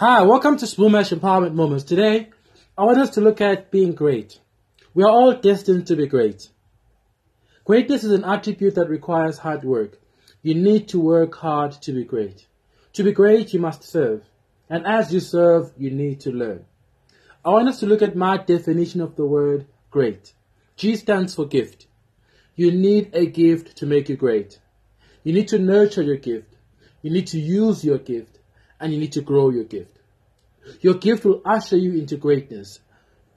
Hi, welcome to Spoonmash Empowerment Moments. Today, I want us to look at being great. We are all destined to be great. Greatness is an attribute that requires hard work. You need to work hard to be great. To be great, you must serve. And as you serve, you need to learn. I want us to look at my definition of the word great. G stands for gift. You need a gift to make you great. You need to nurture your gift. You need to use your gift. And you need to grow your gift. Your gift will usher you into greatness.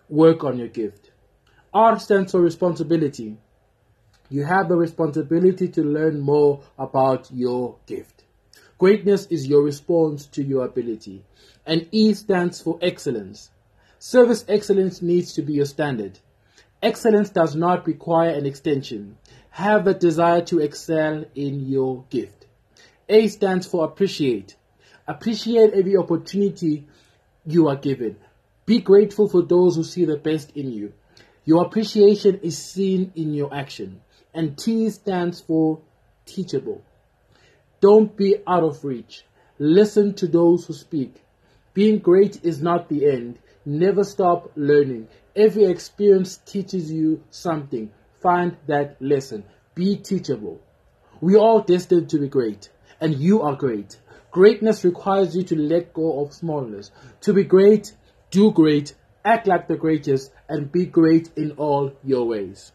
Work on your gift. R stands for responsibility. You have the responsibility to learn more about your gift. Greatness is your response to your ability. And E stands for excellence. Service excellence needs to be your standard. Excellence does not require an extension. Have a desire to excel in your gift. A stands for appreciate. Appreciate every opportunity you are given. Be grateful for those who see the best in you. Your appreciation is seen in your action. And T stands for teachable. Don't be out of reach. Listen to those who speak. Being great is not the end. Never stop learning. Every experience teaches you something. Find that lesson. Be teachable. We are all destined to be great, and you are great. Greatness requires you to let go of smallness. To be great, do great, act like the greatest, and be great in all your ways.